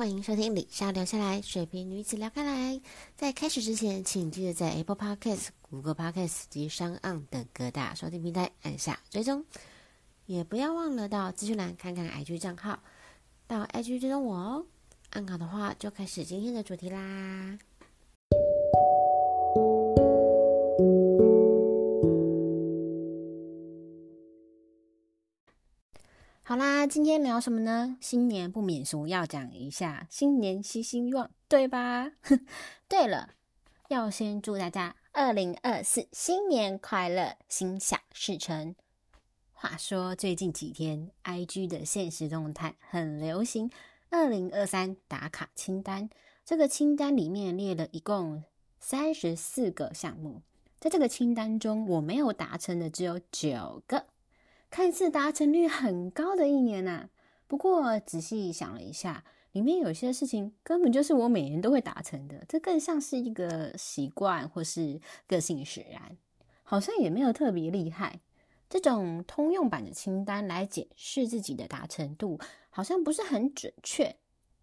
欢迎收听李莎聊下来，水瓶女子聊开来。在开始之前，请记得在 Apple Podcast、Google Podcast 及商岸等各大收听平台按下追踪，也不要忘了到资讯栏看看 IG 账号，到 IG 追踪我哦。按好的话，就开始今天的主题啦。好啦，今天聊什么呢？新年不免俗，要讲一下新年新希望，对吧？对了，要先祝大家二零二四新年快乐，心想事成。话说最近几天，IG 的现实动态很流行二零二三打卡清单，这个清单里面列了一共三十四个项目，在这个清单中，我没有达成的只有九个。看似达成率很高的一年呐、啊，不过仔细想了一下，里面有些事情根本就是我每年都会达成的，这更像是一个习惯或是个性使然，好像也没有特别厉害。这种通用版的清单来检视自己的达成度，好像不是很准确。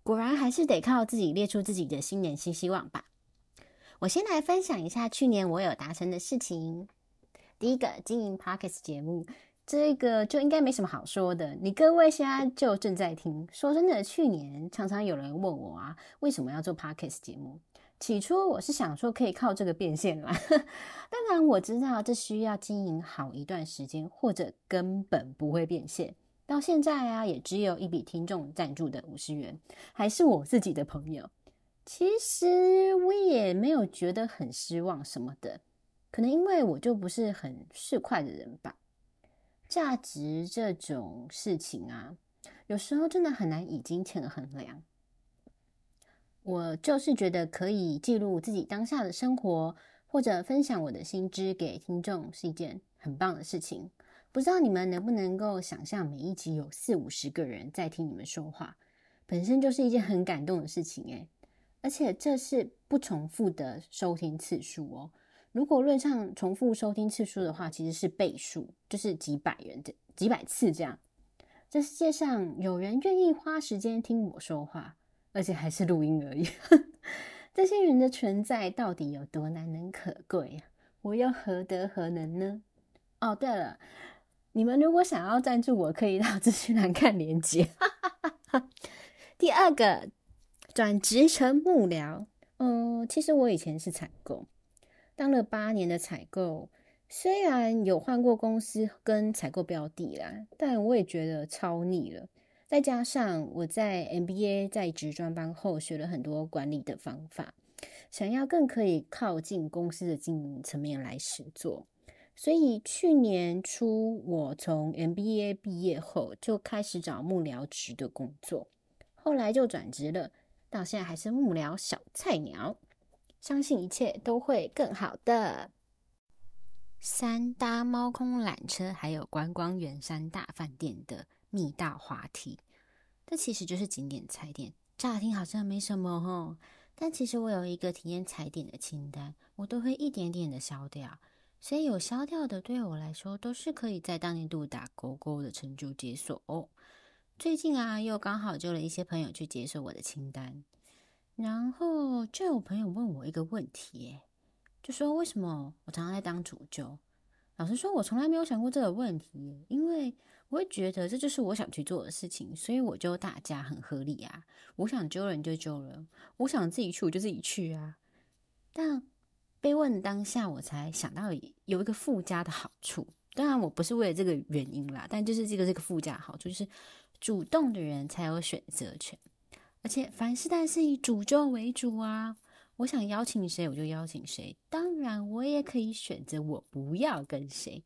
果然还是得靠自己列出自己的新年新希望吧。我先来分享一下去年我有达成的事情。第一个，经营 Podcast 节目。这个就应该没什么好说的，你各位现在就正在听。说真的，去年常常有人问我啊，为什么要做 Podcast 节目？起初我是想说可以靠这个变现啦，当然我知道这需要经营好一段时间，或者根本不会变现。到现在啊，也只有一笔听众赞助的五十元，还是我自己的朋友。其实我也没有觉得很失望什么的，可能因为我就不是很市侩的人吧。价值这种事情啊，有时候真的很难以金钱衡量。我就是觉得可以记录自己当下的生活，或者分享我的心知给听众，是一件很棒的事情。不知道你们能不能够想象，每一集有四五十个人在听你们说话，本身就是一件很感动的事情诶，而且这是不重复的收听次数哦。如果论上重复收听次数的话，其实是倍数，就是几百人的几百次这样。这世界上有人愿意花时间听我说话，而且还是录音而已。这些人的存在到底有多难能可贵啊？我又何德何能呢？哦，对了，你们如果想要赞助我，可以到资讯栏看连结。第二个，转职成幕僚。嗯，其实我以前是采购。当了八年的采购，虽然有换过公司跟采购标的啦，但我也觉得超腻了。再加上我在 MBA 在职专班后学了很多管理的方法，想要更可以靠近公司的经营层面来实作，所以去年初我从 MBA 毕业后就开始找幕僚职的工作，后来就转职了，到现在还是幕僚小菜鸟。相信一切都会更好的。三搭猫空缆车，还有观光圆山大饭店的密道滑梯，这其实就是景点踩点。乍听好像没什么吼，但其实我有一个体验踩点的清单，我都会一点点的消掉。所以有消掉的，对我来说都是可以在当年度打勾勾的成就解锁哦。最近啊，又刚好就了一些朋友去解锁我的清单。然后就有朋友问我一个问题，就说为什么我常常在当主揪？老实说，我从来没有想过这个问题，因为我会觉得这就是我想去做的事情，所以我就大家很合理啊。我想揪人就揪人，我想自己去我就自己去啊。但被问当下，我才想到有一个附加的好处。当然，我不是为了这个原因啦，但就是这个这个附加好处，就是主动的人才有选择权。而且凡事但是以主咒为主啊，我想邀请谁我就邀请谁，当然我也可以选择我不要跟谁。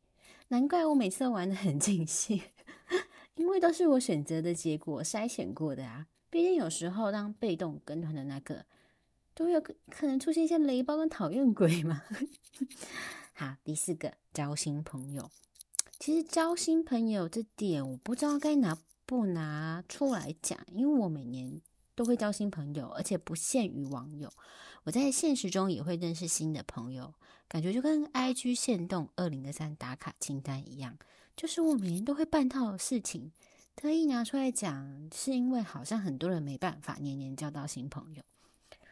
难怪我每次玩得很尽兴，因为都是我选择的结果筛选过的啊。毕竟有时候当被动跟团的那个，都有可能出现一些雷包跟讨厌鬼嘛。好，第四个交新朋友，其实交新朋友这点我不知道该拿不拿出来讲，因为我每年。都会交新朋友，而且不限于网友。我在现实中也会认识新的朋友，感觉就跟 IG 限动二零二三打卡清单一样，就是我每年都会办套的事情。特意拿出来讲，是因为好像很多人没办法年年交到新朋友，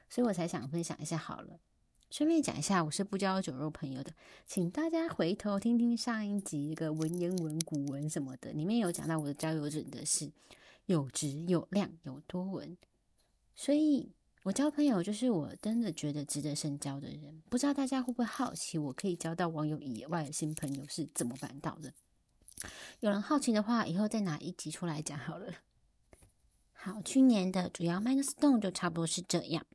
所以我才想分享一下好了。顺便讲一下，我是不交酒肉朋友的，请大家回头听听上一集一个文言文、古文什么的，里面有讲到我的交友准则是有质、有量、有多文。所以我交朋友就是我真的觉得值得深交的人。不知道大家会不会好奇，我可以交到网友以外的新朋友是怎么办到的？有人好奇的话，以后再拿一集出来讲好了。好，去年的主要 milestone 就差不多是这样。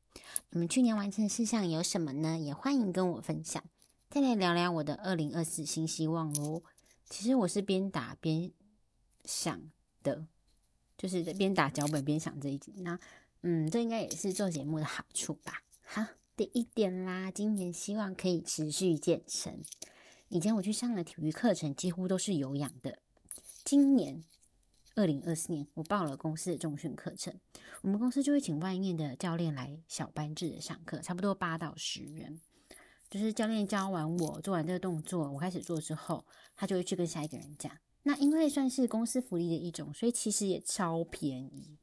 你们去年完成事项有什么呢？也欢迎跟我分享。再来聊聊我的二零二四新希望哦。其实我是边打边想的，就是边打脚本边想这一集。那嗯，这应该也是做节目的好处吧。好，第一点啦，今年希望可以持续健身。以前我去上了体育课程，几乎都是有氧的。今年。二零二四年，我报了公司的重训课程，我们公司就会请外面的教练来小班制的上课，差不多八到十人。就是教练教完我做完这个动作，我开始做之后，他就会去跟下一个人讲。那因为算是公司福利的一种，所以其实也超便宜，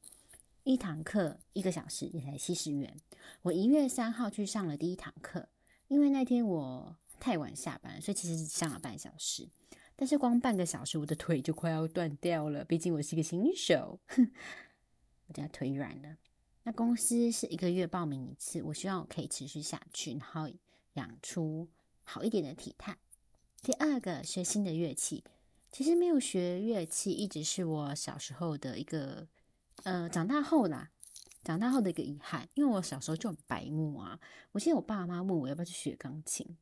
一堂课一个小时也才七十元。我一月三号去上了第一堂课，因为那天我太晚下班，所以其实只上了半小时。但是光半个小时，我的腿就快要断掉了。毕竟我是一个新手，哼，我家腿软了。那公司是一个月报名一次，我希望我可以持续下去，然后养出好一点的体态。第二个，学新的乐器。其实没有学乐器，一直是我小时候的一个，呃，长大后啦，长大后的一个遗憾。因为我小时候就很白目啊。我记得我爸妈问我要不要去学钢琴，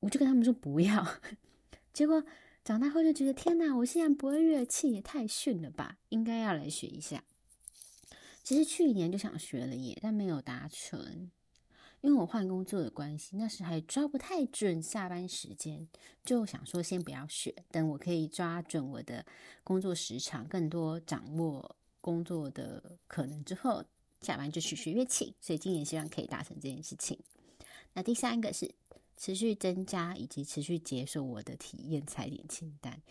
我就跟他们说不要。结果长大后就觉得天哪，我现在不会乐器也太逊了吧，应该要来学一下。其实去年就想学了耶，但没有达成，因为我换工作的关系，那时还抓不太准下班时间，就想说先不要学，等我可以抓准我的工作时长，更多掌握工作的可能之后，下班就去学乐器。所以今年希望可以达成这件事情。那第三个是。持续增加以及持续解锁我的体验踩点清单。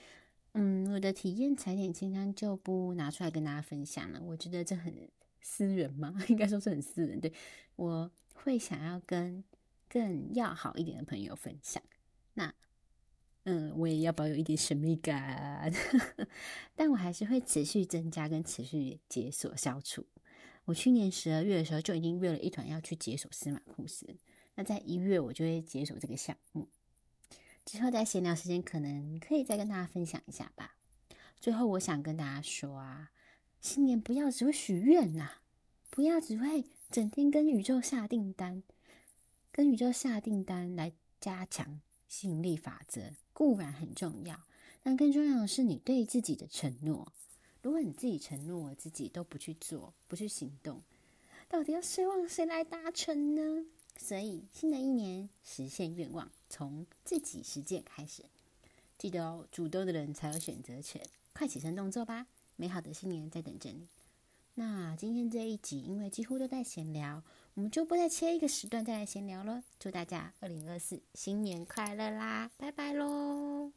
嗯，我的体验踩点清单就不拿出来跟大家分享了。我觉得这很私人嘛，应该说是很私人。对，我会想要跟更要好一点的朋友分享。那，嗯，我也要保有一点神秘感，但我还是会持续增加跟持续解锁消除。我去年十二月的时候就已经约了一团要去解锁司马库斯。那在一月我就会解锁这个项目，之后在闲聊时间可能可以再跟大家分享一下吧。最后我想跟大家说啊，新年不要只会许愿呐，不要只会整天跟宇宙下订单，跟宇宙下订单来加强吸引力法则固然很重要，但更重要的是你对自己的承诺。如果你自己承诺自己都不去做，不去行动，到底要奢望谁来达成呢？所以，新的一年实现愿望，从自己实践开始。记得哦，主动的人才有选择权。快起身动作吧，美好的新年在等着你。那今天这一集，因为几乎都在闲聊，我们就不再切一个时段再来闲聊了。祝大家二零二四新年快乐啦！拜拜喽。